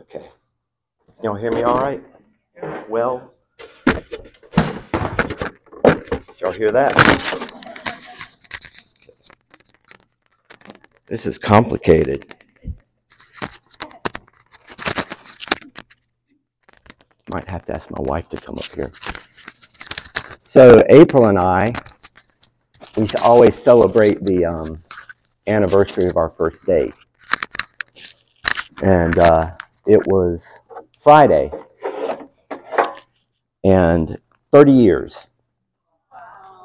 Okay. Y'all hear me all right? Well, y'all hear that? This is complicated. Might have to ask my wife to come up here. So April and I, we always celebrate the um, anniversary of our first date, and uh, it was Friday, and 30 years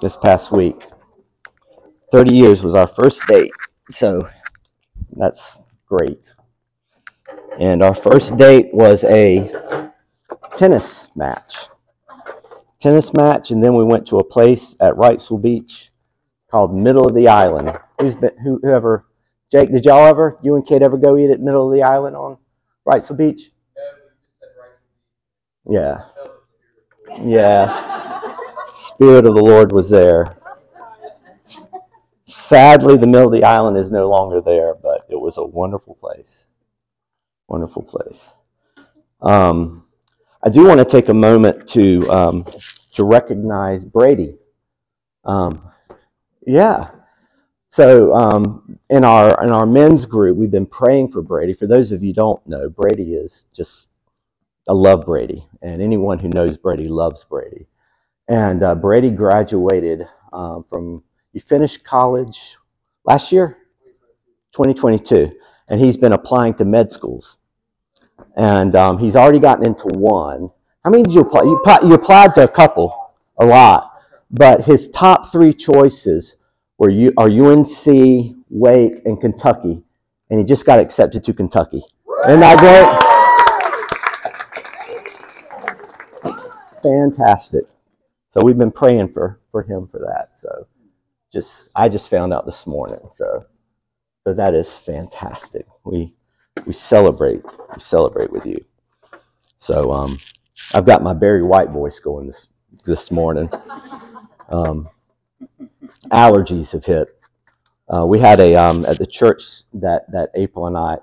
this past week. 30 years was our first date, so that's great. And our first date was a tennis match. Tennis match, and then we went to a place at Wrightsville Beach called Middle of the Island. Who's been, who, whoever, Jake, did y'all ever, you and Kate ever go eat at Middle of the Island on Wrightsville Beach? Yeah. Yes. Spirit of the Lord was there. Sadly, the middle of the island is no longer there, but it was a wonderful place. Wonderful place. Um, I do want to take a moment to um, to recognize Brady. Um, yeah. So um, in our in our men's group, we've been praying for Brady. For those of you don't know, Brady is just I love Brady, and anyone who knows Brady loves Brady. And uh, Brady graduated um, from he finished college last year, 2022, and he's been applying to med schools. And um, he's already gotten into one. How many did you apply? You, you applied to a couple, a lot, but his top three choices were you are UNC, Wake, and Kentucky, and he just got accepted to Kentucky. Isn't that great? That's fantastic. So we've been praying for for him for that. So just I just found out this morning. So so that is fantastic. We we celebrate we celebrate with you. So um, I've got my Barry White voice going this this morning. Um, allergies have hit. Uh, we had a um, at the church that that April and I,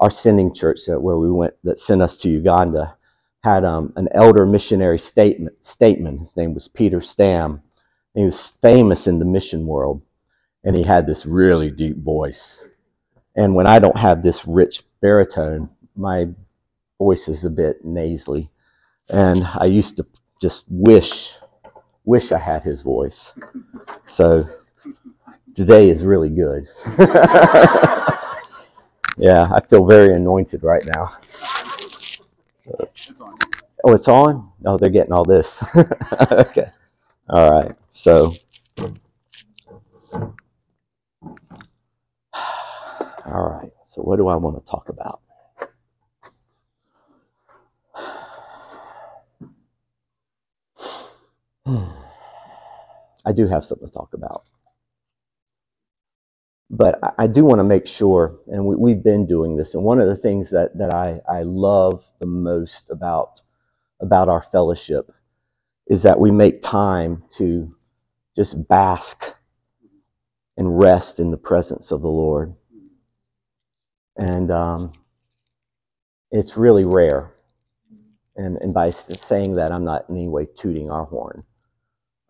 our sending church that where we went that sent us to Uganda, had um, an elder missionary statement statement. His name was Peter Stam. He was famous in the mission world, and he had this really deep voice. And when I don't have this rich baritone, my voice is a bit nasally, and I used to just wish wish I had his voice. So today is really good. yeah, I feel very anointed right now. Oh, it's on? Oh, they're getting all this. okay. All right. So, all right. So, what do I want to talk about? I do have something to talk about. But I, do want to make sure, and we, we've been doing this, and one of the things that, that I, I love the most about, about our fellowship is that we make time to just bask and rest in the presence of the Lord. And um, it's really rare. And, and by saying that, I'm not in any way tooting our horn.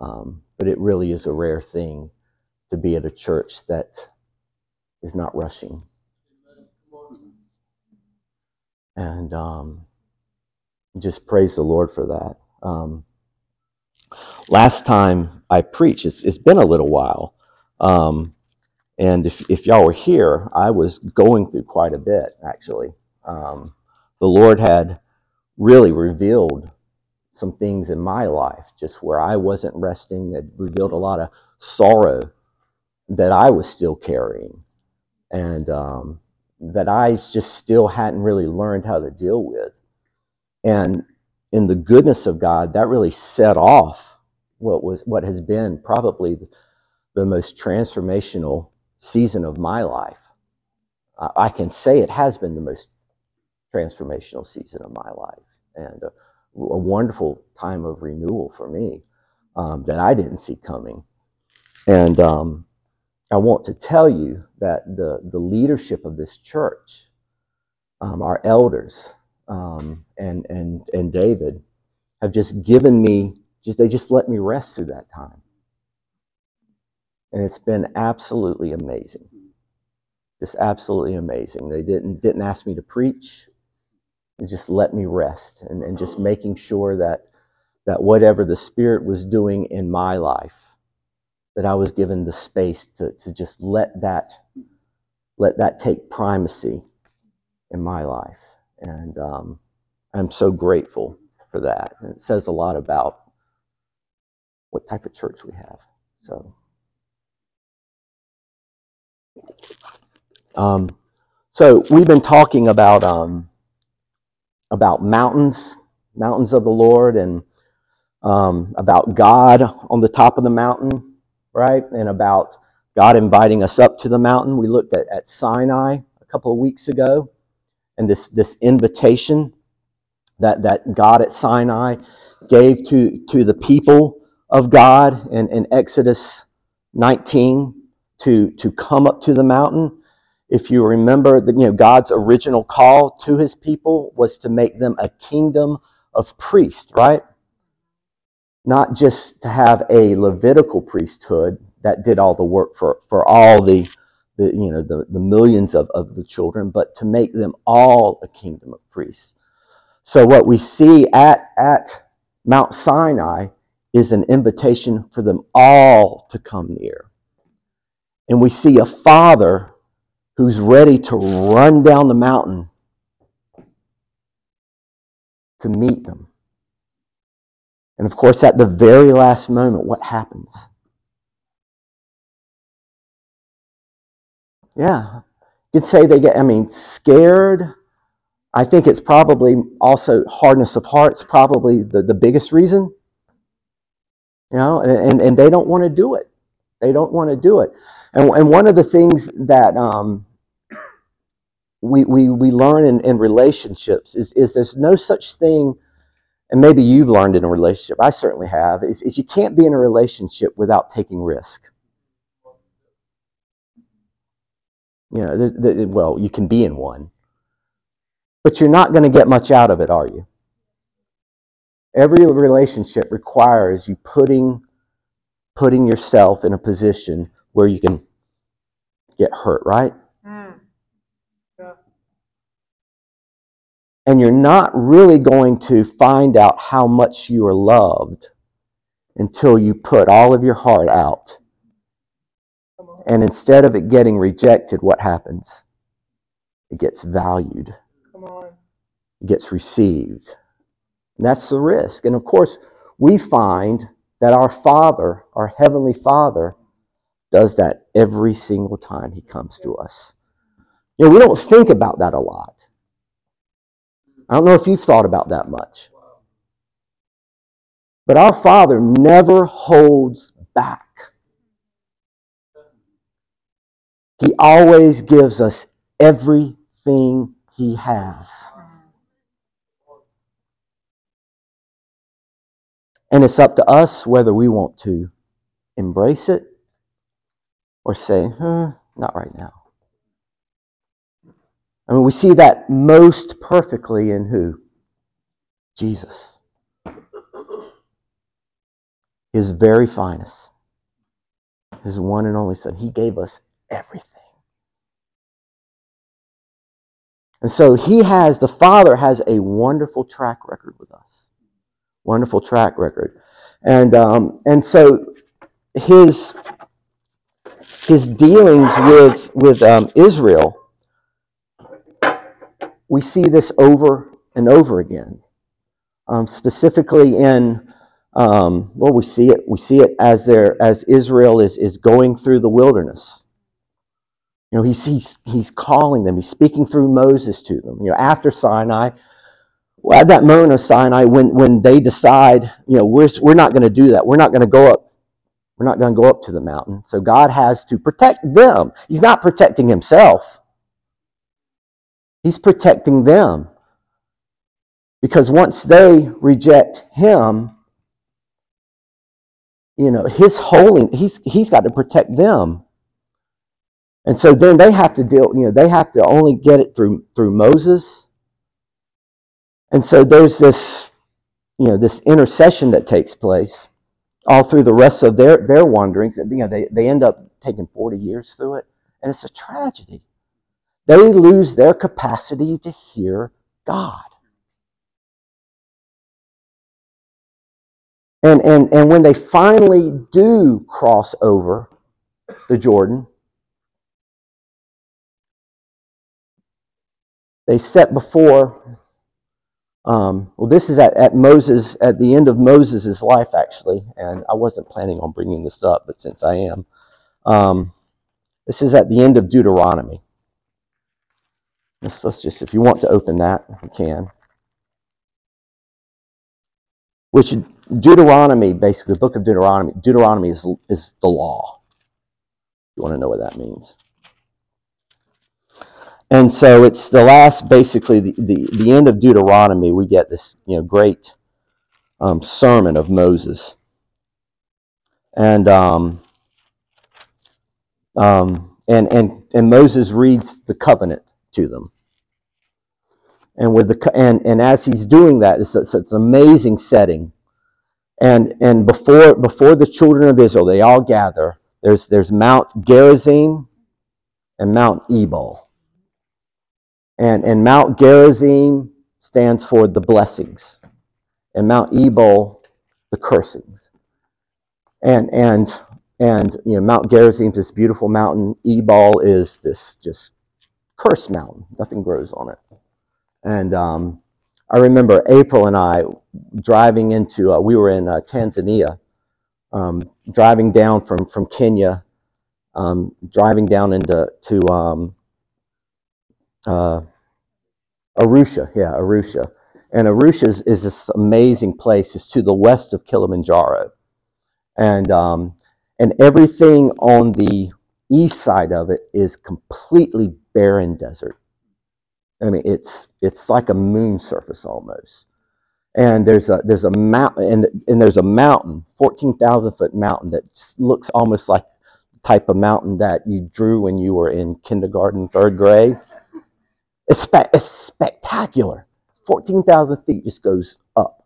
Um, but it really is a rare thing to be at a church that is not rushing. And um, just praise the Lord for that. Um, last time I preached, it's, it's been a little while. Um, and if, if y'all were here, I was going through quite a bit, actually. Um, the Lord had really revealed some things in my life, just where I wasn't resting, that revealed a lot of sorrow that I was still carrying and um, that I just still hadn't really learned how to deal with. And in the goodness of God, that really set off what was what has been probably the most transformational season of my life. I can say it has been the most transformational season of my life, and a, a wonderful time of renewal for me um, that I didn't see coming. And um, I want to tell you that the the leadership of this church um, our elders, um, and and and David have just given me just they just let me rest through that time, and it's been absolutely amazing. Just absolutely amazing. They didn't didn't ask me to preach. They just let me rest, and, and just making sure that that whatever the Spirit was doing in my life, that I was given the space to, to just let that let that take primacy in my life. And um, I'm so grateful for that. And it says a lot about what type of church we have. So, um, so we've been talking about um, about mountains, mountains of the Lord, and um, about God on the top of the mountain, right? And about God inviting us up to the mountain. We looked at, at Sinai a couple of weeks ago, and this this invitation that that God at Sinai gave to to the people of God in, in Exodus 19 to, to come up to the mountain. If you remember that you know God's original call to his people was to make them a kingdom of priests, right? Not just to have a Levitical priesthood that did all the work for, for all the, the you know the, the millions of, of the children, but to make them all a kingdom of priests. So what we see at, at Mount Sinai is an invitation for them all to come near. And we see a father who's ready to run down the mountain to meet them. And of course, at the very last moment, what happens? Yeah, you'd say they get, I mean, scared. I think it's probably also hardness of heart. It's probably the, the biggest reason. You know, and, and they don't want to do it. They don't want to do it. And, and one of the things that um, we, we, we learn in, in relationships is, is there's no such thing, and maybe you've learned in a relationship, I certainly have, is, is you can't be in a relationship without taking risk. You know, the, the, well, you can be in one, but you're not going to get much out of it, are you? Every relationship requires you putting putting yourself in a position where you can get hurt, right? Mm. Yeah. And you're not really going to find out how much you are loved until you put all of your heart out. And instead of it getting rejected, what happens? It gets valued. It gets received. And that's the risk. And of course, we find that our Father, our Heavenly Father, does that every single time He comes to us. You know, we don't think about that a lot. I don't know if you've thought about that much. But our Father never holds back. He always gives us everything He has. And it's up to us whether we want to embrace it or say, huh, not right now. I mean, we see that most perfectly in who? Jesus. His very finest. His one and only Son. He gave us everything. And so he has, the Father has a wonderful track record with us wonderful track record. And, um, and so his, his dealings with, with um, Israel, we see this over and over again. Um, specifically in, um, well, we see it, we see it as, there, as Israel is, is going through the wilderness. You know, he's, he's, he's calling them, he's speaking through Moses to them. You know, after Sinai, well, at that moment of Sinai, when, when they decide, you know, we're, we're not going to do that. We're not going to go up. We're not going to go up to the mountain. So God has to protect them. He's not protecting himself. He's protecting them. Because once they reject him, you know, his holy, he's, he's got to protect them. And so then they have to deal, you know, they have to only get it through through Moses. And so there's this, you know, this intercession that takes place all through the rest of their their wanderings. You know, they, they end up taking 40 years through it. And it's a tragedy. They lose their capacity to hear God. And, and, and when they finally do cross over the Jordan, they set before um, well this is at, at moses at the end of moses' life actually and i wasn't planning on bringing this up but since i am um, this is at the end of deuteronomy let's, let's just if you want to open that you can which deuteronomy basically the book of deuteronomy deuteronomy is, is the law you want to know what that means and so it's the last, basically, the, the, the end of Deuteronomy, we get this you know, great um, sermon of Moses. And, um, um, and, and, and Moses reads the covenant to them. And, with the, and, and as he's doing that, it's, it's, it's an amazing setting. And, and before, before the children of Israel, they all gather, there's, there's Mount Gerizim and Mount Ebal. And, and Mount Gerizim stands for the blessings, and Mount Ebal, the cursings. And, and, and you know, Mount Gerizim is this beautiful mountain. Ebal is this just cursed mountain. Nothing grows on it. And um, I remember April and I driving into, uh, we were in uh, Tanzania, um, driving down from, from Kenya, um, driving down into to um, uh, Arusha, yeah, Arusha. And Arusha is, is, this amazing place. It's to the west of Kilimanjaro. And, um, and everything on the east side of it is completely barren desert. I mean, it's, it's like a moon surface almost. And there's a, there's a mountain, and, and there's a mountain, 14,000 foot mountain that looks almost like the type of mountain that you drew when you were in kindergarten, third grade it's, spe- it's spectacular. 14,000 feet just goes up.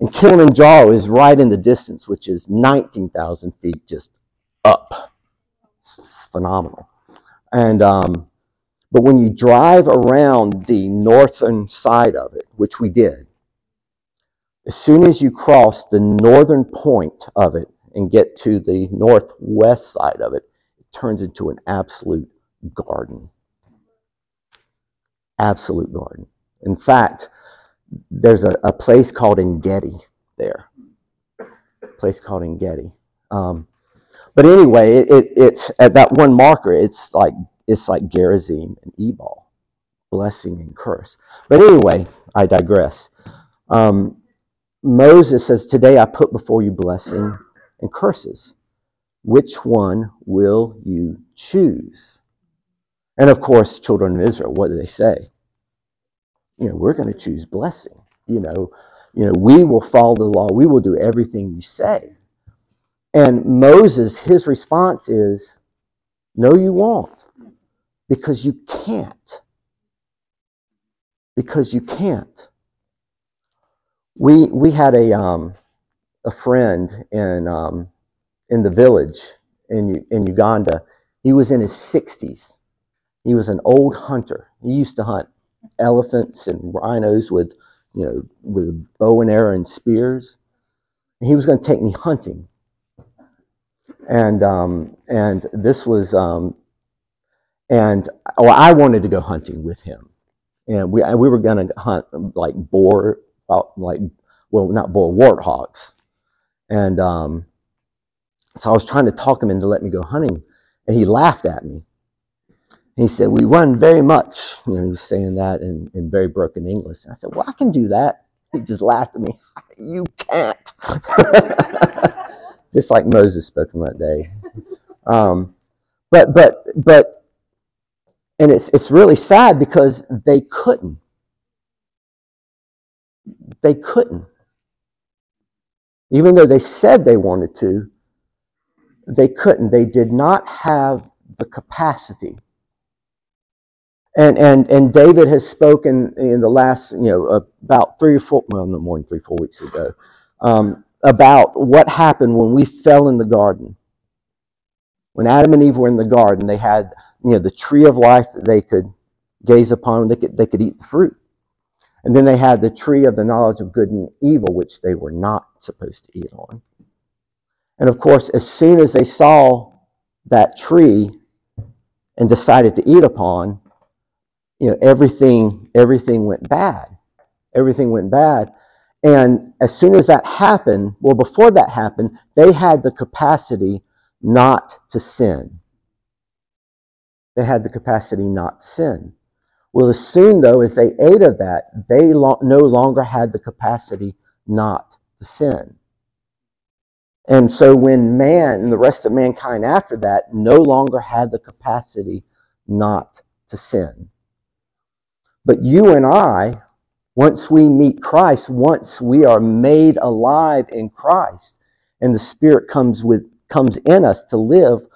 And Kilimanjaro is right in the distance, which is 19,000 feet just up. It's phenomenal. And, um, but when you drive around the northern side of it, which we did, as soon as you cross the northern point of it and get to the northwest side of it, it turns into an absolute garden absolute garden. In fact, there's a, a place called Engedi there. A place called Engedi. Um, but anyway, it, it, it's at that one marker, it's like it's like Gerizim and Ebal, blessing and curse. But anyway, I digress. Um, Moses says, Today I put before you blessing and curses. Which one will you choose? And of course, children of Israel, what do they say? you know, we're going to choose blessing. You know, you know, we will follow the law. We will do everything you say. And Moses, his response is, no, you won't. Because you can't. Because you can't. We, we had a, um, a friend in, um, in the village in, in Uganda. He was in his 60s. He was an old hunter. He used to hunt elephants and rhinos with, you know, with bow and arrow and spears. And he was going to take me hunting. And, um, and this was, um, and well, I wanted to go hunting with him. And we, we were going to hunt like boar, like, well, not boar, warthogs. And um, so I was trying to talk him into letting me go hunting. And he laughed at me. He said, We run very much. You know, he was saying that in, in very broken English. I said, Well, I can do that. He just laughed at me. You can't. just like Moses spoke on that day. Um, but, but, but, and it's, it's really sad because they couldn't. They couldn't. Even though they said they wanted to, they couldn't. They did not have the capacity. And, and, and David has spoken in the last, you know, about three or four, well, no more than three, four weeks ago, um, about what happened when we fell in the garden. When Adam and Eve were in the garden, they had, you know, the tree of life that they could gaze upon, they could, they could eat the fruit. And then they had the tree of the knowledge of good and evil, which they were not supposed to eat on. And of course, as soon as they saw that tree and decided to eat upon, you know, everything, everything went bad. Everything went bad. And as soon as that happened, well, before that happened, they had the capacity not to sin. They had the capacity not to sin. Well, as soon, though, as they ate of that, they lo- no longer had the capacity not to sin. And so when man and the rest of mankind after that no longer had the capacity not to sin. But you and I, once we meet Christ, once we are made alive in Christ, and the Spirit comes with comes in us to live,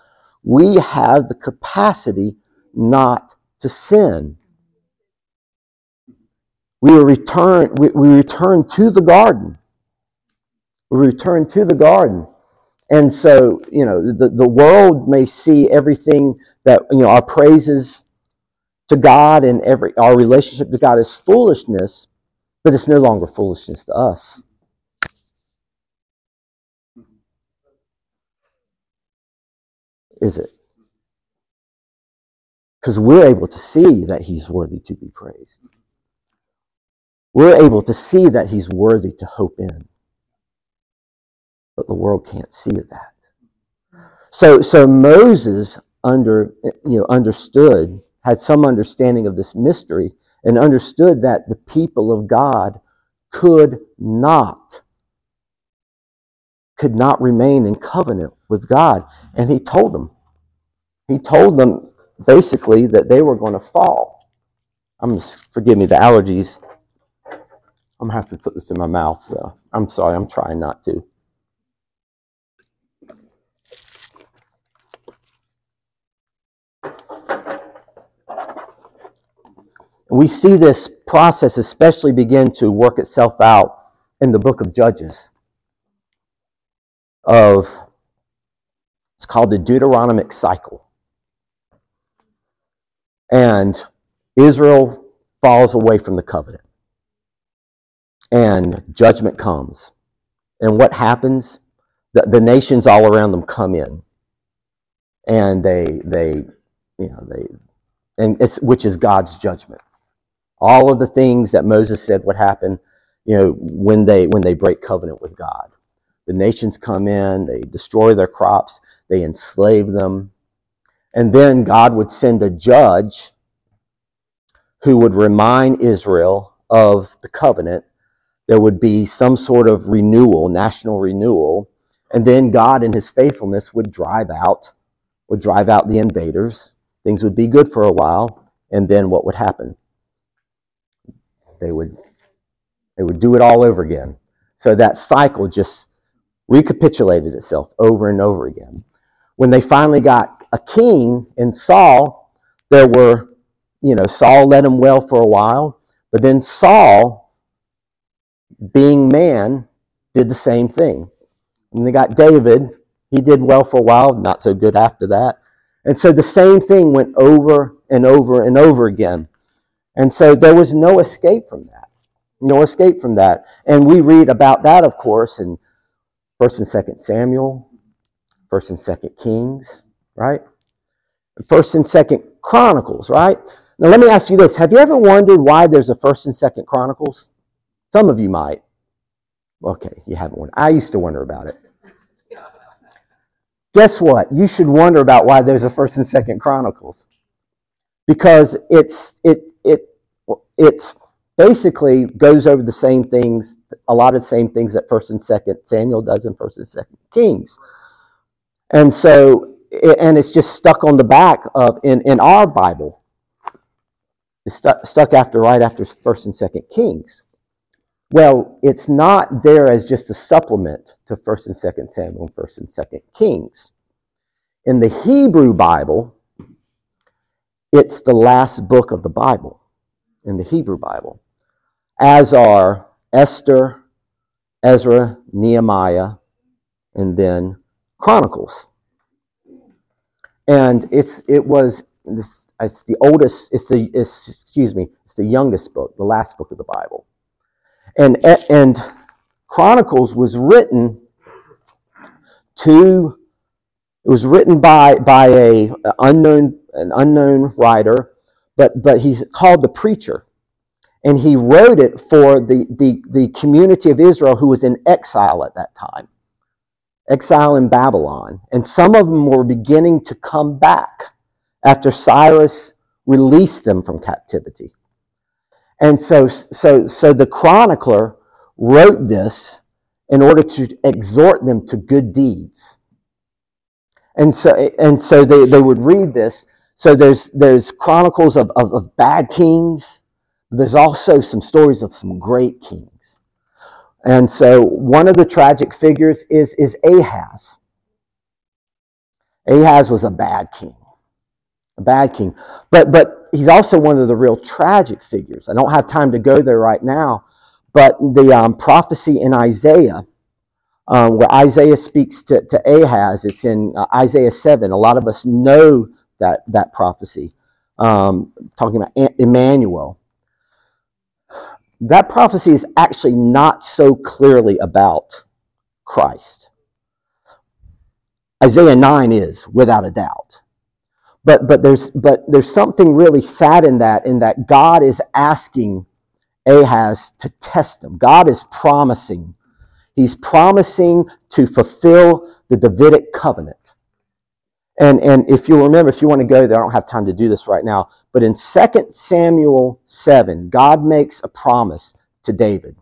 we have the capacity not to sin. We return, we, we return to the garden. We return to the garden. And so, you know, the, the world may see everything that, you know, our praises to God and every our relationship to God is foolishness, but it's no longer foolishness to us. Is it? Because we're able to see that He's worthy to be praised we're able to see that he's worthy to hope in. But the world can't see that. So, so Moses under, you know, understood, had some understanding of this mystery, and understood that the people of God could not, could not remain in covenant with God. And he told them, he told them basically that they were going to fall. I'm forgive me, the allergies I'm gonna have to put this in my mouth, so I'm sorry, I'm trying not to. We see this process especially begin to work itself out in the book of Judges. Of it's called the Deuteronomic cycle. And Israel falls away from the covenant and judgment comes. And what happens? The, the nations all around them come in, and they they you know they and it's which is God's judgment. All of the things that Moses said would happen, you know, when they when they break covenant with God. The nations come in, they destroy their crops, they enslave them, and then God would send a judge who would remind Israel of the covenant there would be some sort of renewal, national renewal, and then God in his faithfulness would drive out would drive out the invaders. Things would be good for a while, and then what would happen? They would they would do it all over again. So that cycle just recapitulated itself over and over again. When they finally got a king in Saul, there were, you know, Saul led him well for a while, but then Saul being man, did the same thing. And they got David. He did well for a while, not so good after that. And so the same thing went over and over and over again. And so there was no escape from that. No escape from that. And we read about that, of course, in 1st and 2nd Samuel, 1st and 2nd Kings, right? 1st and 2nd Chronicles, right? Now let me ask you this. Have you ever wondered why there's a 1st and 2nd Chronicles? Some of you might. Okay, you haven't wondered. I used to wonder about it. Guess what? You should wonder about why there's a First and Second Chronicles, because it's it it it's basically goes over the same things, a lot of the same things that First and Second Samuel does in First and Second Kings, and so and it's just stuck on the back of in in our Bible. It's stuck stuck after right after First and Second Kings. Well, it's not there as just a supplement to 1st and 2nd Samuel, and 1st and 2nd Kings. In the Hebrew Bible, it's the last book of the Bible in the Hebrew Bible, as are Esther, Ezra, Nehemiah, and then Chronicles. And it's it was this it's the oldest it's the it's, excuse me it's the youngest book the last book of the bible and and chronicles was written to it was written by by a unknown an unknown writer but but he's called the preacher and he wrote it for the the, the community of israel who was in exile at that time exile in babylon and some of them were beginning to come back after Cyrus released them from captivity. And so, so, so the chronicler wrote this in order to exhort them to good deeds. And so, and so they, they would read this. So there's, there's chronicles of, of, of bad kings. There's also some stories of some great kings. And so one of the tragic figures is, is Ahaz. Ahaz was a bad king a bad king. But, but he's also one of the real tragic figures. I don't have time to go there right now, but the um, prophecy in Isaiah, um, where Isaiah speaks to, to Ahaz, it's in uh, Isaiah 7. A lot of us know that, that prophecy, um, talking about Emmanuel. That prophecy is actually not so clearly about Christ. Isaiah 9 is, without a doubt. But, but, there's, but there's something really sad in that, in that God is asking Ahaz to test him. God is promising. He's promising to fulfill the Davidic covenant. And, and if you remember, if you want to go there, I don't have time to do this right now, but in 2 Samuel 7, God makes a promise to David.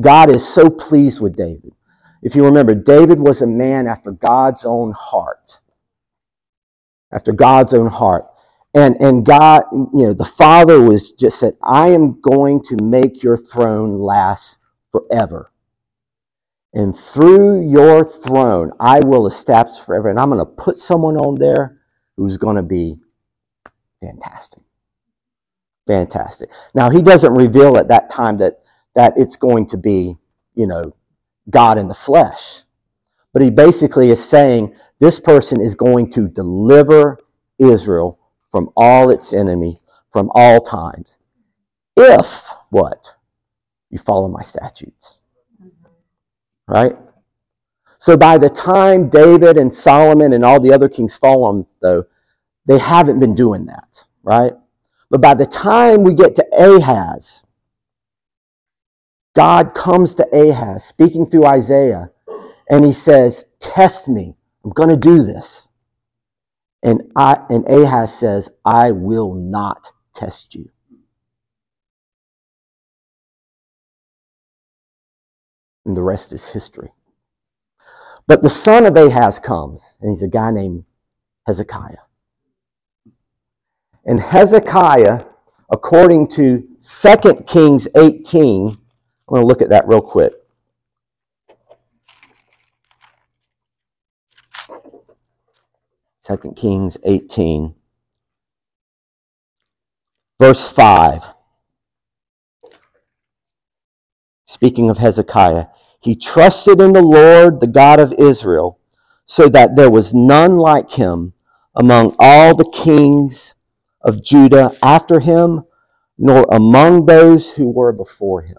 God is so pleased with David. If you remember, David was a man after God's own heart after God's own heart. And, and God, you know, the Father was just said, I am going to make your throne last forever. And through your throne, I will establish forever. And I'm going to put someone on there who's going to be fantastic. Fantastic. Now, he doesn't reveal at that time that, that it's going to be, you know, God in the flesh. But he basically is saying this person is going to deliver Israel from all its enemy, from all times. If what? You follow my statutes. Mm-hmm. Right? So by the time David and Solomon and all the other kings fall them, though, they haven't been doing that, right? But by the time we get to Ahaz, God comes to Ahaz, speaking through Isaiah, and he says, Test me I'm going to do this. And, I, and Ahaz says, I will not test you. And the rest is history. But the son of Ahaz comes, and he's a guy named Hezekiah. And Hezekiah, according to 2 Kings 18, I'm going to look at that real quick. 2 Kings 18, verse 5. Speaking of Hezekiah, he trusted in the Lord, the God of Israel, so that there was none like him among all the kings of Judah after him, nor among those who were before him.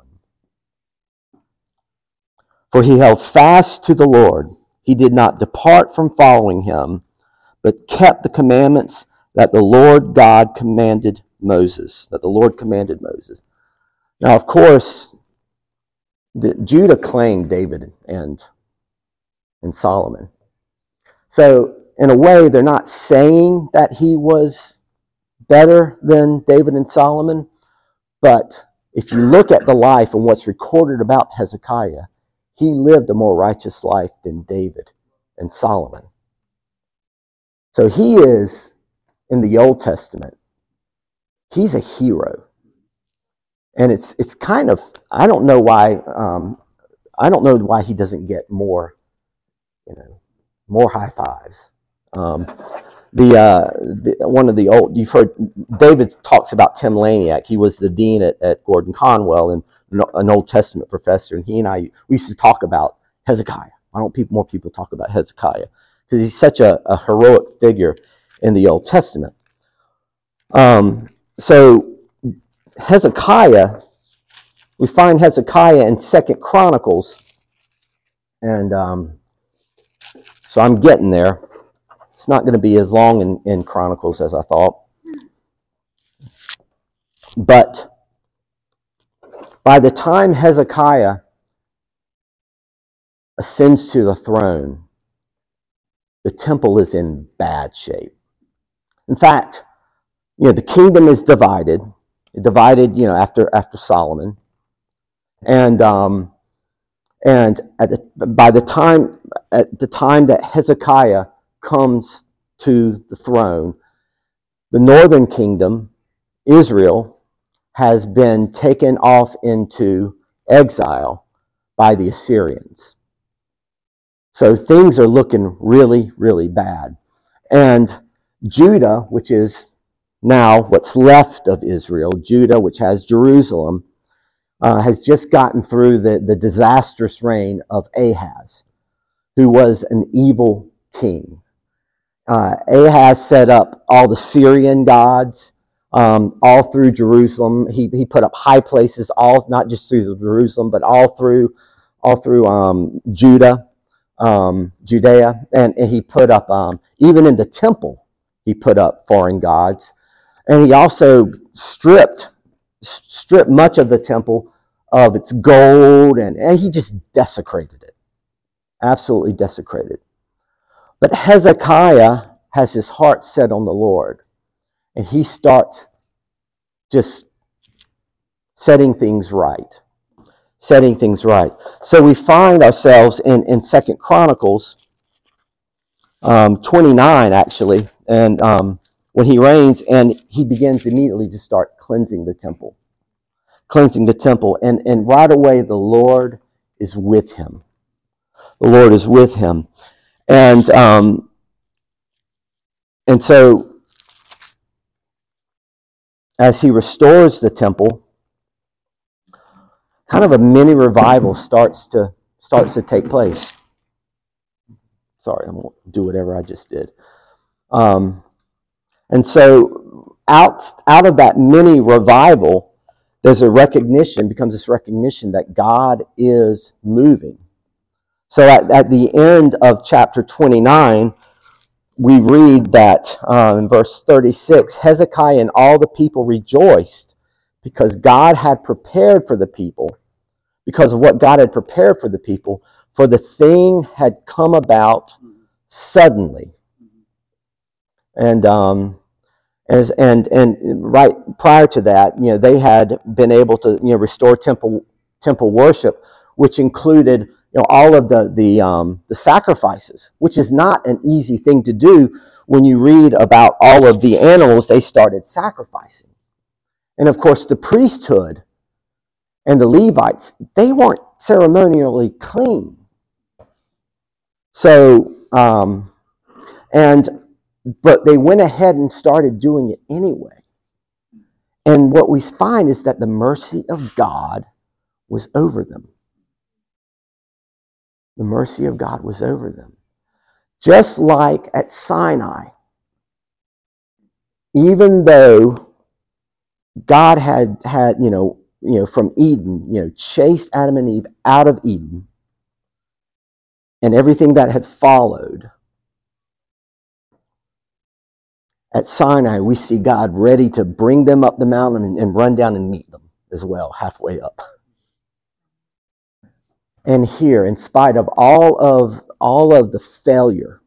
For he held fast to the Lord. He did not depart from following him but kept the commandments that the Lord God commanded Moses, that the Lord commanded Moses. Now, of course, the, Judah claimed David and, and Solomon. So, in a way, they're not saying that he was better than David and Solomon, but if you look at the life and what's recorded about Hezekiah, he lived a more righteous life than David and Solomon. So he is, in the Old Testament, he's a hero. And it's, it's kind of, I don't know why, um, I don't know why he doesn't get more, you know, more high fives. Um, the, uh, the one of the old you've heard David talks about Tim Laniak. He was the dean at, at Gordon Conwell and an Old Testament professor, and he and I we used to talk about Hezekiah. Why don't people more people talk about Hezekiah? Because he's such a, a, heroic figure in the Old Testament. Um, so Hezekiah, we find Hezekiah in Second Chronicles, and um, so I'm getting there. It's not going to be as long in, in Chronicles as I thought. But by the time Hezekiah ascends to the throne, the temple is in bad shape. In fact, you know, the kingdom is divided, divided, you know, after after Solomon. And um, and at the, by the time at the time that Hezekiah comes to the throne, the northern kingdom, Israel, has been taken off into exile by the Assyrians. So things are looking really, really bad. And Judah, which is now what's left of Israel, Judah, which has Jerusalem, uh, has just gotten through the, the disastrous reign of Ahaz, who was an evil king. Uh, Ahaz set up all the Syrian gods um, all through Jerusalem. He, he put up high places, all not just through Jerusalem, but all through all through um, Judah, um, Judea, and, and, he put up um, even in the temple. He put up foreign gods, and he also stripped stripped much of the temple of its gold, and, and he just desecrated it, absolutely desecrated. But Hezekiah has his heart set on the Lord, and he starts just setting things right. Setting things right. So we find ourselves in, in Second Chronicles um, 29, actually, and um, when he reigns, and he begins immediately to start cleansing the temple. Cleansing the temple. And, and right away, the Lord is with him. The Lord is with him. And um, and so as he restores the temple, kind of a mini revival starts to starts to take place. Sorry, I'm gonna do whatever I just did. Um, and so out out of that mini revival, there's a recognition, becomes this recognition that God is moving. So at, at the end of chapter 29, we read that uh, in verse 36 Hezekiah and all the people rejoiced because God had prepared for the people, because of what God had prepared for the people, for the thing had come about suddenly. And um, as, and and right prior to that, you know, they had been able to you know restore temple temple worship, which included you know, all of the, the, um, the sacrifices, which is not an easy thing to do when you read about all of the animals they started sacrificing. And of course, the priesthood and the Levites, they weren't ceremonially clean. So, um, and, but they went ahead and started doing it anyway. And what we find is that the mercy of God was over them the mercy of God was over them. Just like at Sinai, even though God had had, you know, you know, from Eden, you know, chased Adam and Eve out of Eden and everything that had followed. At Sinai, we see God ready to bring them up the mountain and, and run down and meet them as well, halfway up. and here in spite of all of all of the failure.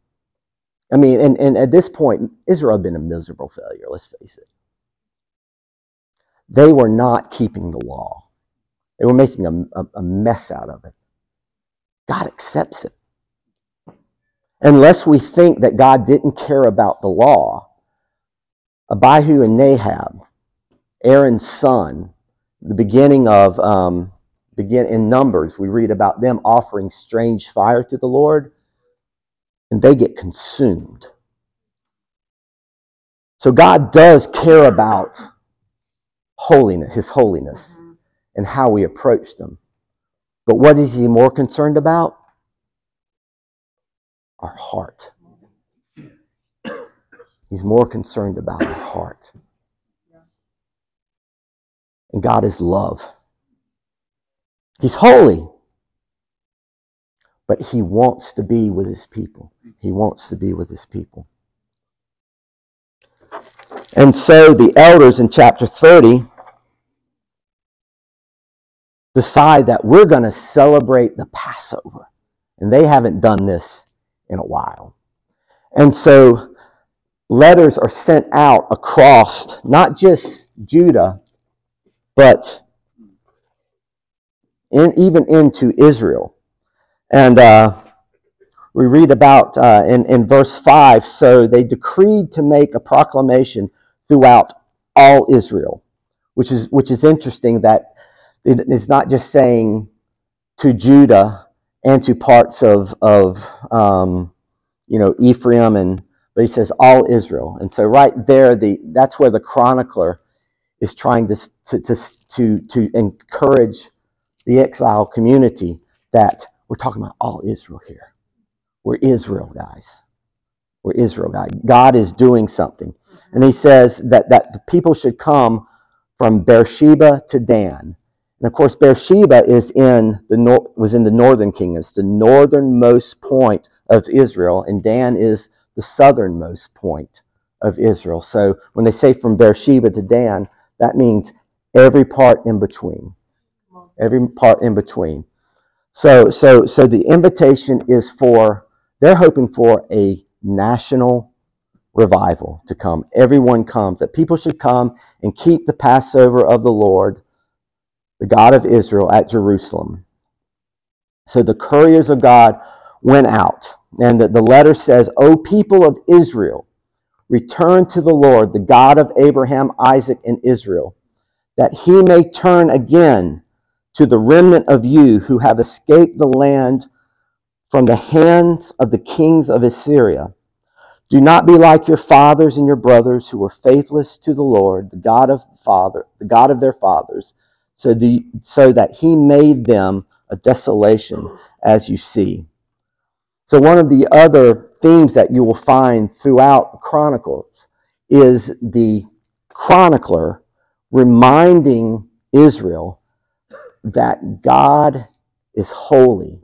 I mean and, and at this point israel had been a miserable failure let's face it. They were not keeping the law. They were making a, a, a mess out of it. God accepts it. Unless we think that god didn't care about the law abihu and nahab aaron's son the beginning of um, begin in Numbers, we read about them offering strange fire to the Lord, and they get consumed. So God does care about holiness, his holiness, and how we approach them. But what is he more concerned about? Our heart. He's more concerned about our heart. And God is love. He's holy. But he wants to be with his people. He wants to be with his people. And so the elders in chapter 30 decide that we're going to celebrate the Passover. And they haven't done this in a while. And so letters are sent out across not just Judah, but in, even into Israel. And uh, we read about uh, in, in verse 5 so they decreed to make a proclamation throughout all Israel, which is, which is interesting that it, it's not just saying to Judah and to parts of, of um, you know, Ephraim, and, but he says all Israel. And so right there, the, that's where the chronicler is trying to, to, to, to, to encourage the exile community that we're talking about all Israel here. We're Israel, guys. We're Israel, guys. God is doing something. Mm-hmm. And he says that, that the people should come from Beersheba to Dan. And of course, Beersheba is in the nor- was in the northern kingdom. It's the northernmost point of Israel, and Dan is the southernmost point of Israel. So when they say from Beersheba to Dan, that means every part in between. Every part in between. So, so, so the invitation is for, they're hoping for a national revival to come. Everyone comes, that people should come and keep the Passover of the Lord, the God of Israel, at Jerusalem. So the couriers of God went out, and the, the letter says, O people of Israel, return to the Lord, the God of Abraham, Isaac, and Israel, that he may turn again to the remnant of you who have escaped the land from the hands of the kings of Assyria. Do not be like your fathers and your brothers who were faithless to the Lord, the God of the father, the God of their fathers, so, so that he made them a desolation as you see. So one of the other themes that you will find throughout the Chronicles is the chronicler reminding Israel that God is holy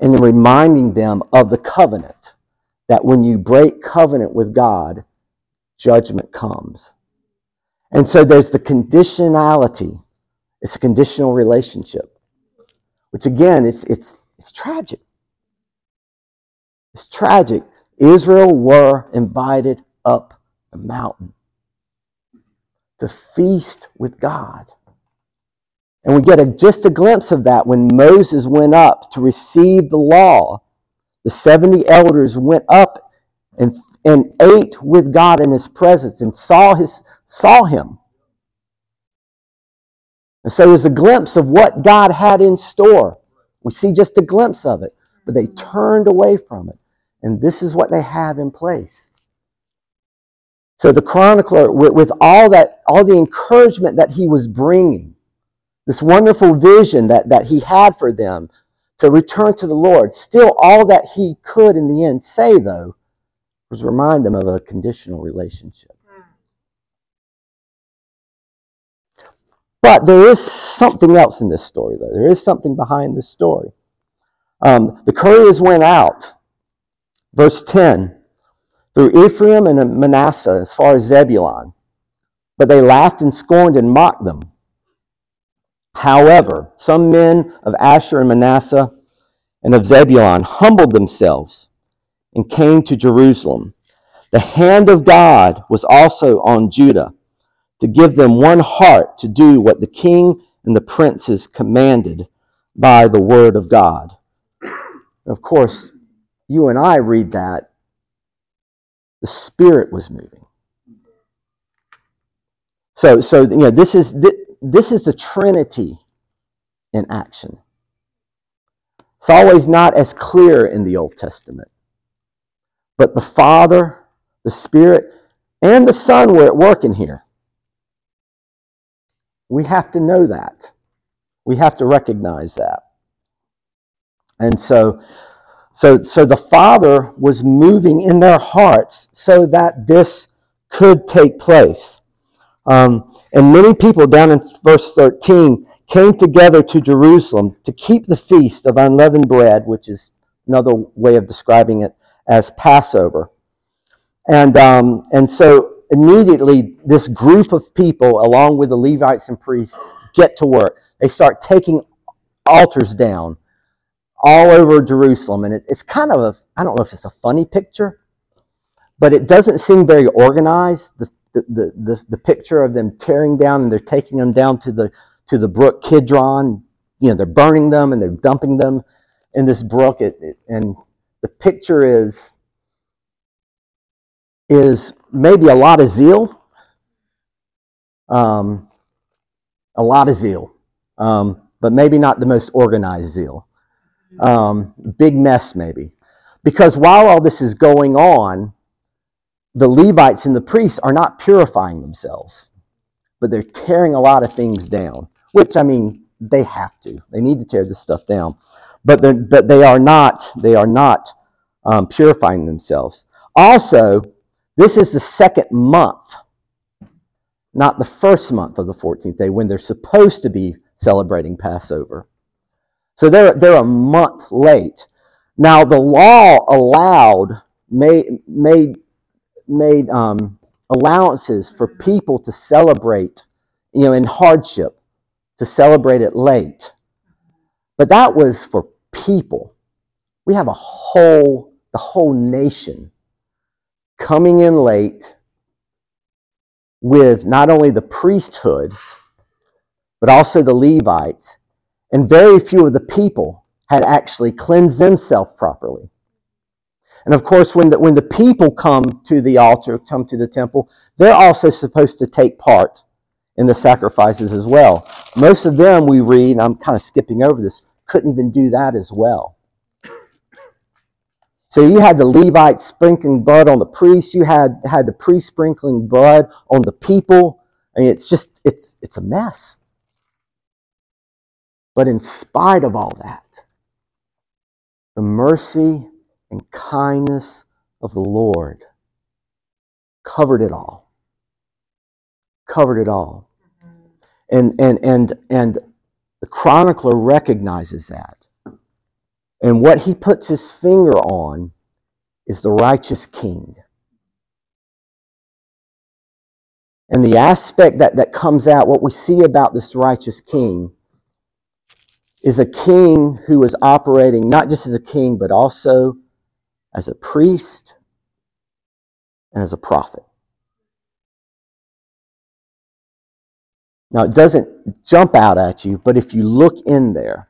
and reminding them of the covenant that when you break covenant with God, judgment comes. And so there's the conditionality. It's a conditional relationship, which again, it's, it's, it's tragic. It's tragic. Israel were invited up the mountain to feast with God. And we get a, just a glimpse of that when Moses went up to receive the law. The 70 elders went up and, and ate with God in his presence and saw, his, saw him. And so there's a glimpse of what God had in store. We see just a glimpse of it, but they turned away from it. And this is what they have in place. So the chronicler, with, with all that, all the encouragement that he was bringing, this wonderful vision that, that he had for them to return to the Lord. Still, all that he could in the end say, though, was remind them of a conditional relationship. But there is something else in this story, though. There is something behind this story. Um, the couriers went out, verse 10, through Ephraim and Manasseh as far as Zebulun, but they laughed and scorned and mocked them. However, some men of Asher and Manasseh and of Zebulun humbled themselves and came to Jerusalem. The hand of God was also on Judah to give them one heart to do what the king and the princes commanded by the word of God. Of course, you and I read that the Spirit was moving. So, so you know, this is this is the Trinity in action. It's always not as clear in the Old Testament. But the Father, the Spirit, and the Son were at work in here. We have to know that. We have to recognize that. And so, so, so the Father was moving in their hearts so that this could take place. Um, and many people down in verse 13 came together to Jerusalem to keep the feast of unleavened bread, which is another way of describing it as Passover. And, um, and so immediately, this group of people, along with the Levites and priests, get to work. They start taking altars down all over Jerusalem. And it, it's kind of a, I don't know if it's a funny picture, but it doesn't seem very organized. The, the, the, the, picture of them tearing down and they're taking them down to the, to the brook Kidron. You know, they're burning them and they're dumping them in this brook. It, it, and the picture is, is maybe a lot of zeal. Um, a lot of zeal, um, but maybe not the most organized zeal. Um, big mess, maybe. Because while all this is going on, the Levites and the priests are not purifying themselves, but they're tearing a lot of things down, which, I mean, they have to. They need to tear this stuff down. But, but they are not, they are not um, purifying themselves. Also, this is the second month, not the first month of the 14th day when they're supposed to be celebrating Passover. So they're, they're a month late. Now, the law allowed, made, made, made um, allowances for people to celebrate, you know, in hardship, to celebrate it late. But that was for people. We have a whole, the whole nation coming in late with not only the priesthood, but also the Levites and very few of the people had actually cleansed themselves properly. And of course, when the, when the people come to the altar, come to the temple, they're also supposed to take part in the sacrifices as well. Most of them we read, I'm kind of skipping over this, couldn't even do that as well. So you had the Levites sprinkling blood on the priests, you had, had the priest sprinkling blood on the people. I mean, it's just, it's, it's a mess. But in spite of all that, the mercy and kindness of the Lord covered it all. Covered it all. Mm-hmm. And, and, and, and the chronicler recognizes that. And what he puts his finger on is the righteous king. And the aspect that, that comes out, what we see about this righteous king, is a king who is operating not just as a king, but also as a priest and as a prophet. Now, it doesn't jump out at you, but if you look in there,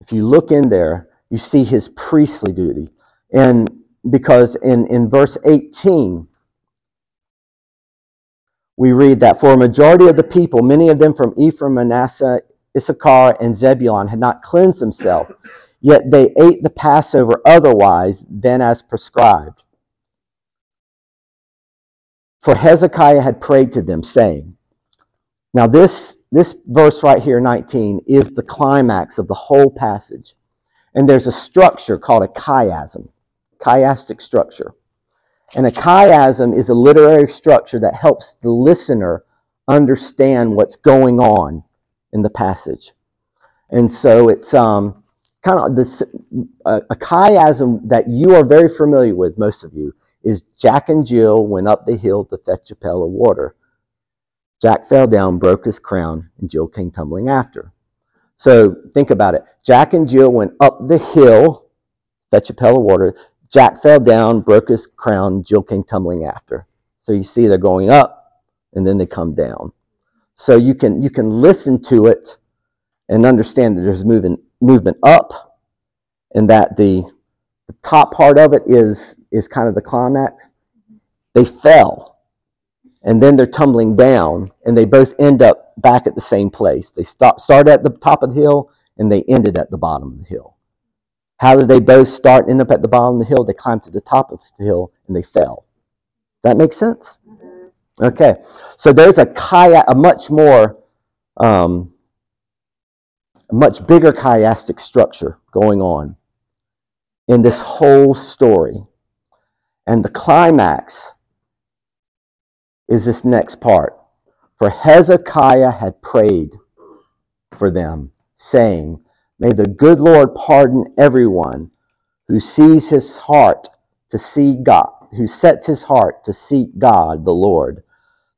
if you look in there, you see his priestly duty. And because in, in verse 18, we read that for a majority of the people, many of them from Ephraim, Manasseh, Issachar, and Zebulun, had not cleansed themselves, yet they ate the Passover otherwise than as prescribed. For Hezekiah had prayed to them, saying, Now, this, this verse right here, 19, is the climax of the whole passage. And there's a structure called a chiasm, chiastic structure. And a chiasm is a literary structure that helps the listener understand what's going on in the passage. And so it's um, kind of this a, chiasm that you are very familiar with, most of you, is Jack and Jill went up the hill to fetch a pail of water. Jack fell down, broke his crown, and Jill came tumbling after. So think about it. Jack and Jill went up the hill, fetch a pail of water. Jack fell down, broke his crown, Jill came tumbling after. So you see they're going up and then they come down. So you can you can listen to it and understand that there's movement movement up and that the, the top part of it is is kind of the climax. They fell and then they're tumbling down and they both end up back at the same place. They start, start at the top of the hill and they ended at the bottom of the hill. How did they both start and end up at the bottom of the hill? They climbed to the top of the hill and they fell. Does that make sense? Okay, so there's a chi- a much more, um, a much bigger chiastic structure going on in this whole story. And the climax is this next part. For Hezekiah had prayed for them, saying, May the good Lord pardon everyone who sees his heart to see God, who sets his heart to seek God, the Lord,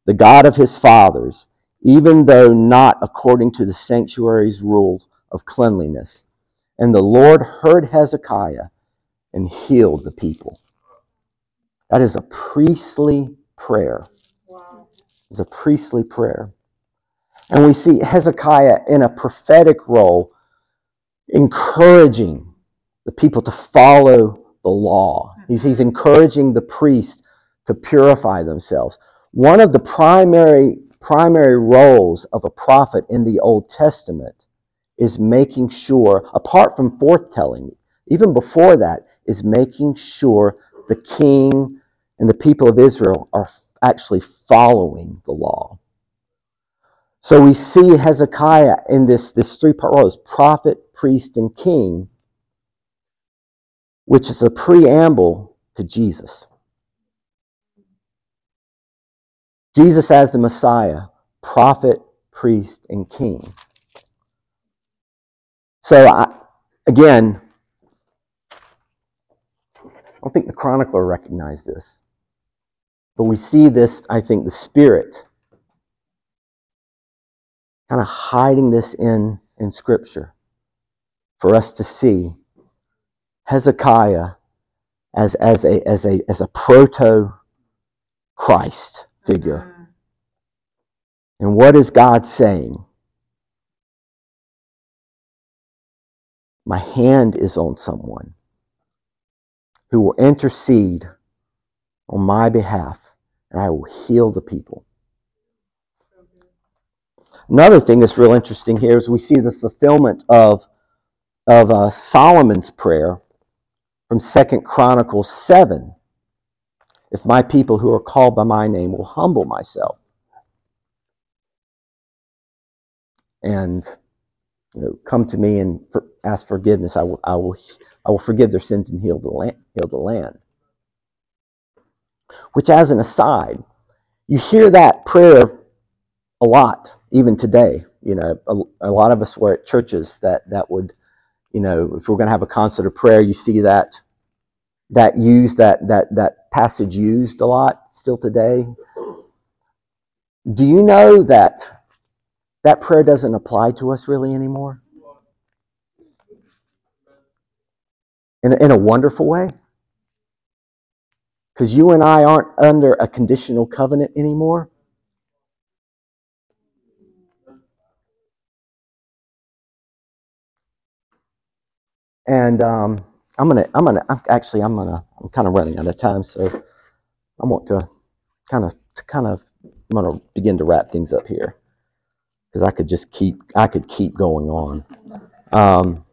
the God of his fathers, even though not according to the sanctuary's rule of cleanliness. And the Lord heard Hezekiah and healed the people. That is a priestly prayer. Wow. It's a priestly prayer. And we see Hezekiah in a prophetic role, encouraging the people to follow the law. He's, he's uh-huh. encouraging the priest to purify themselves. One of the primary, primary roles of a prophet in the Old Testament is making sure, apart from forthtelling, even before that, is making sure the king and the people of Israel are actually following the law. So we see Hezekiah in this, this three part role prophet, priest, and king, which is a preamble to Jesus. Jesus as the Messiah, prophet, priest, and king. So, I, again, I don't think the chronicler recognized this. But we see this, I think, the Spirit kind of hiding this in, in Scripture for us to see Hezekiah as, as, a, as, a, as a proto Christ figure. Mm-hmm. And what is God saying? My hand is on someone who will intercede on my behalf, and I will heal the people. Another thing that's real interesting here is we see the fulfillment of, of uh, Solomon's prayer from Second Chronicles 7. If my people who are called by my name will humble myself and you know, come to me and for, ask forgiveness, I will, I, will, I will forgive their sins and heal the, land, heal the land. Which, as an aside, you hear that prayer a lot, even today. You know, a, a lot of us were at churches that, that would, you know, if we're going to have a concert of prayer, you see that that used that that that passage used a lot still today. Do you know that that prayer doesn't apply to us really anymore? In a, in a wonderful way. Because you and I aren't under a conditional covenant anymore. And um, I'm gonna, I'm gonna, I'm, actually, I'm gonna, I'm kind of running out of time, so I want to kind of, kind of, I'm gonna begin to wrap things up here because I could just keep, I could keep going on. Um,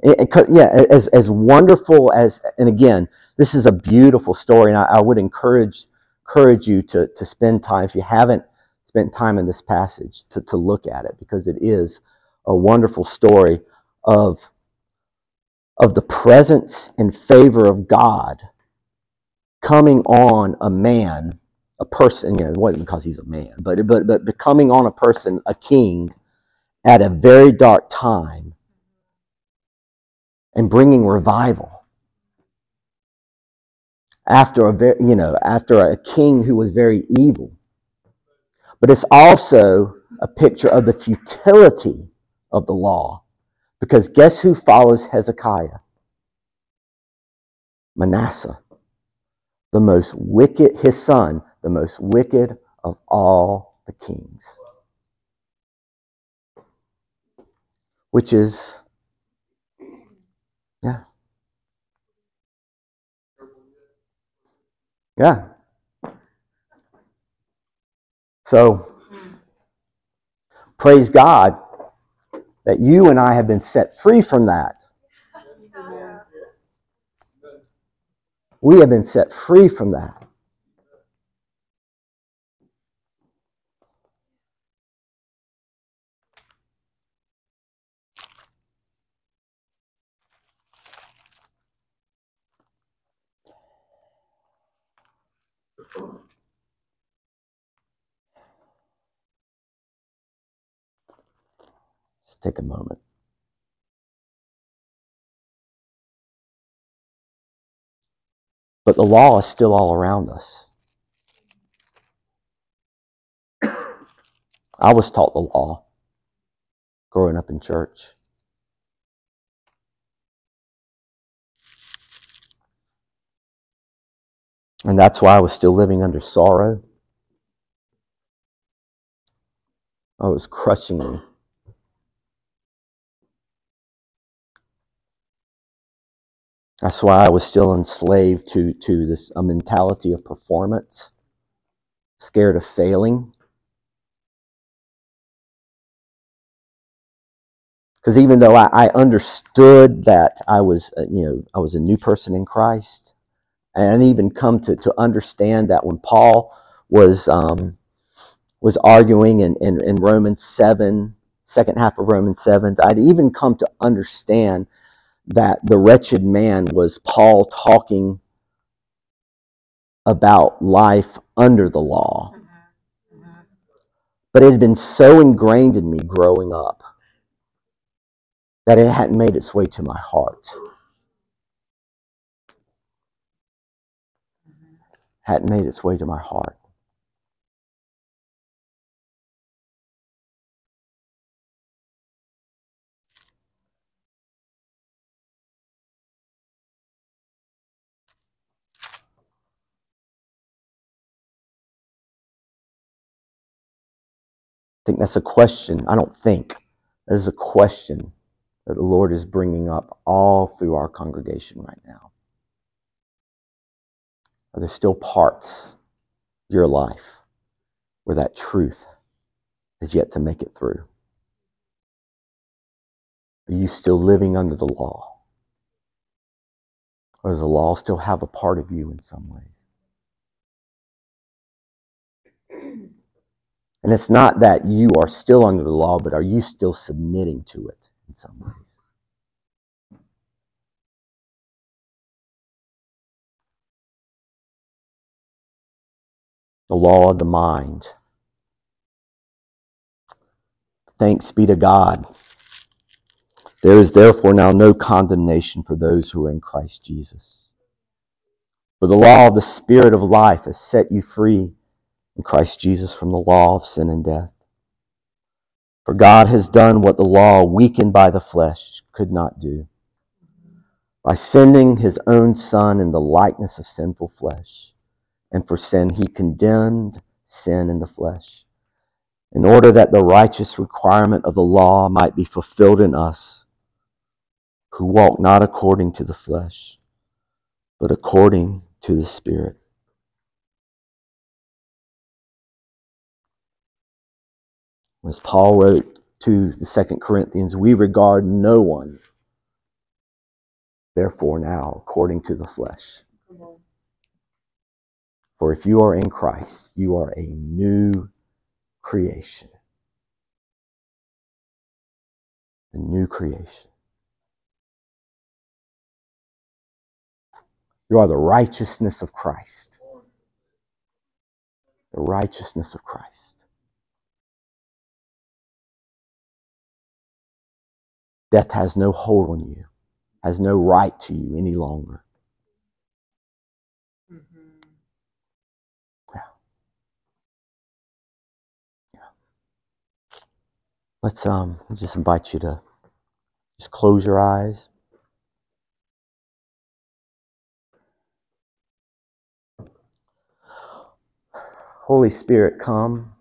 it, yeah, as as wonderful as, and again, this is a beautiful story, and I, I would encourage encourage you to to spend time if you haven't spent time in this passage to to look at it because it is a wonderful story of, of the presence and favor of God coming on a man, a person, you know, it wasn't because he's a man, but, but, but becoming on a person, a king, at a very dark time and bringing revival. After a very, you know after a king who was very evil. But it's also a picture of the futility of the law. Because guess who follows Hezekiah? Manasseh, the most wicked, his son, the most wicked of all the kings. Which is, yeah. Yeah. So, praise God that you and I have been set free from that. We have been set free from that. Take a moment. But the law is still all around us. I was taught the law growing up in church. And that's why I was still living under sorrow. Oh, it was crushing me. That's why I was still enslaved to, to this a mentality of performance, scared of failing. Because even though I, I understood that I was, uh, you know, I was a new person in Christ, and even come to, to understand that when Paul was um, was arguing in, in, in Romans 7, second half of Romans 7, I'd even come to understand that the wretched man was Paul talking about life under the law. But it had been so ingrained in me growing up that it hadn't made its way to my heart. Hadn't made its way to my heart. Think that's a question. I don't think. That is a question that the Lord is bringing up all through our congregation right now. Are there still parts your life where that truth is yet to make it through? Are you still living under the law? Or does the law still have a part of you in some ways? And it's not that you are still under the law, but are you still submitting to it in some ways? The law of the mind. Thanks be to God. There is therefore now no condemnation for those who are in Christ Jesus. For the law of the Spirit of life has set you free in Christ Jesus from the law of sin and death. For God has done what the law, weakened by the flesh, could not do. By sending his own Son in the likeness of sinful flesh, and for sin he condemned sin in the flesh, in order that the righteous requirement of the law might be fulfilled in us, who walk not according to the flesh, but according to the Spirit. As Paul wrote to the Second Corinthians, we regard no one, therefore, now according to the flesh. For if you are in Christ, you are a new creation. A new creation. You are the righteousness of Christ. The righteousness of Christ. Death has no hold on you, has no right to you any longer. Yeah. Yeah. Let's um just invite you to just close your eyes. Holy Spirit, come.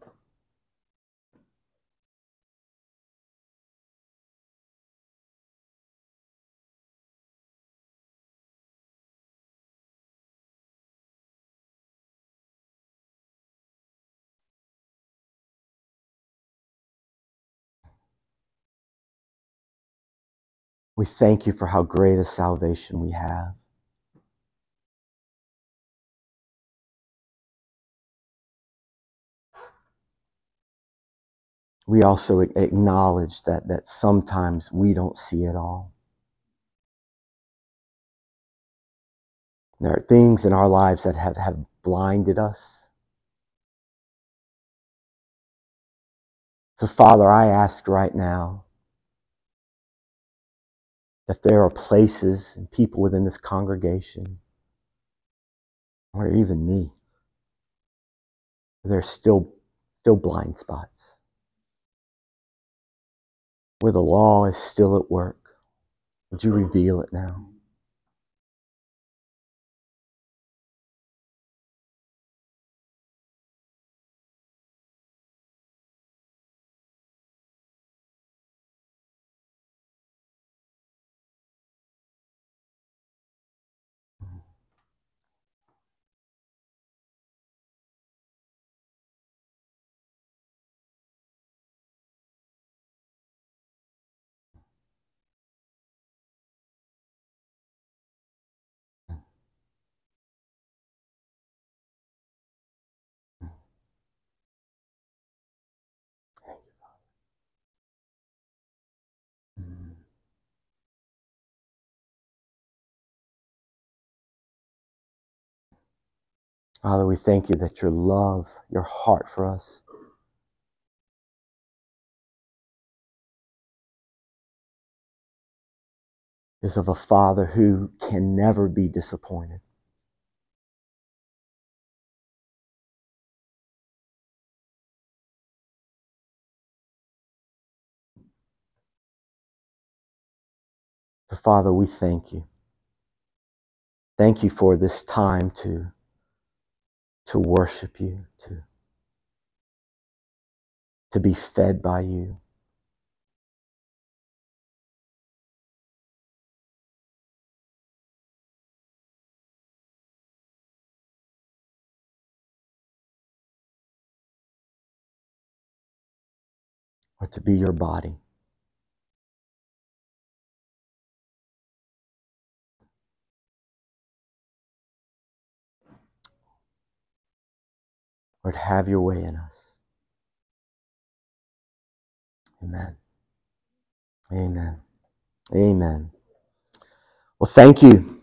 We thank you for how great a salvation we have. We also acknowledge that, that sometimes we don't see it all. There are things in our lives that have, have blinded us. So, Father, I ask right now that there are places and people within this congregation, or even me, there's still, still blind spots, where the law is still at work. Would you reveal it now? Father, we thank you that your love, your heart for us is of a father who can never be disappointed. So, Father, we thank you. Thank you for this time to, to worship you, to, to be fed by you. Or to be your body. Lord, have your way in us. Amen. Amen. Amen. Well, thank you.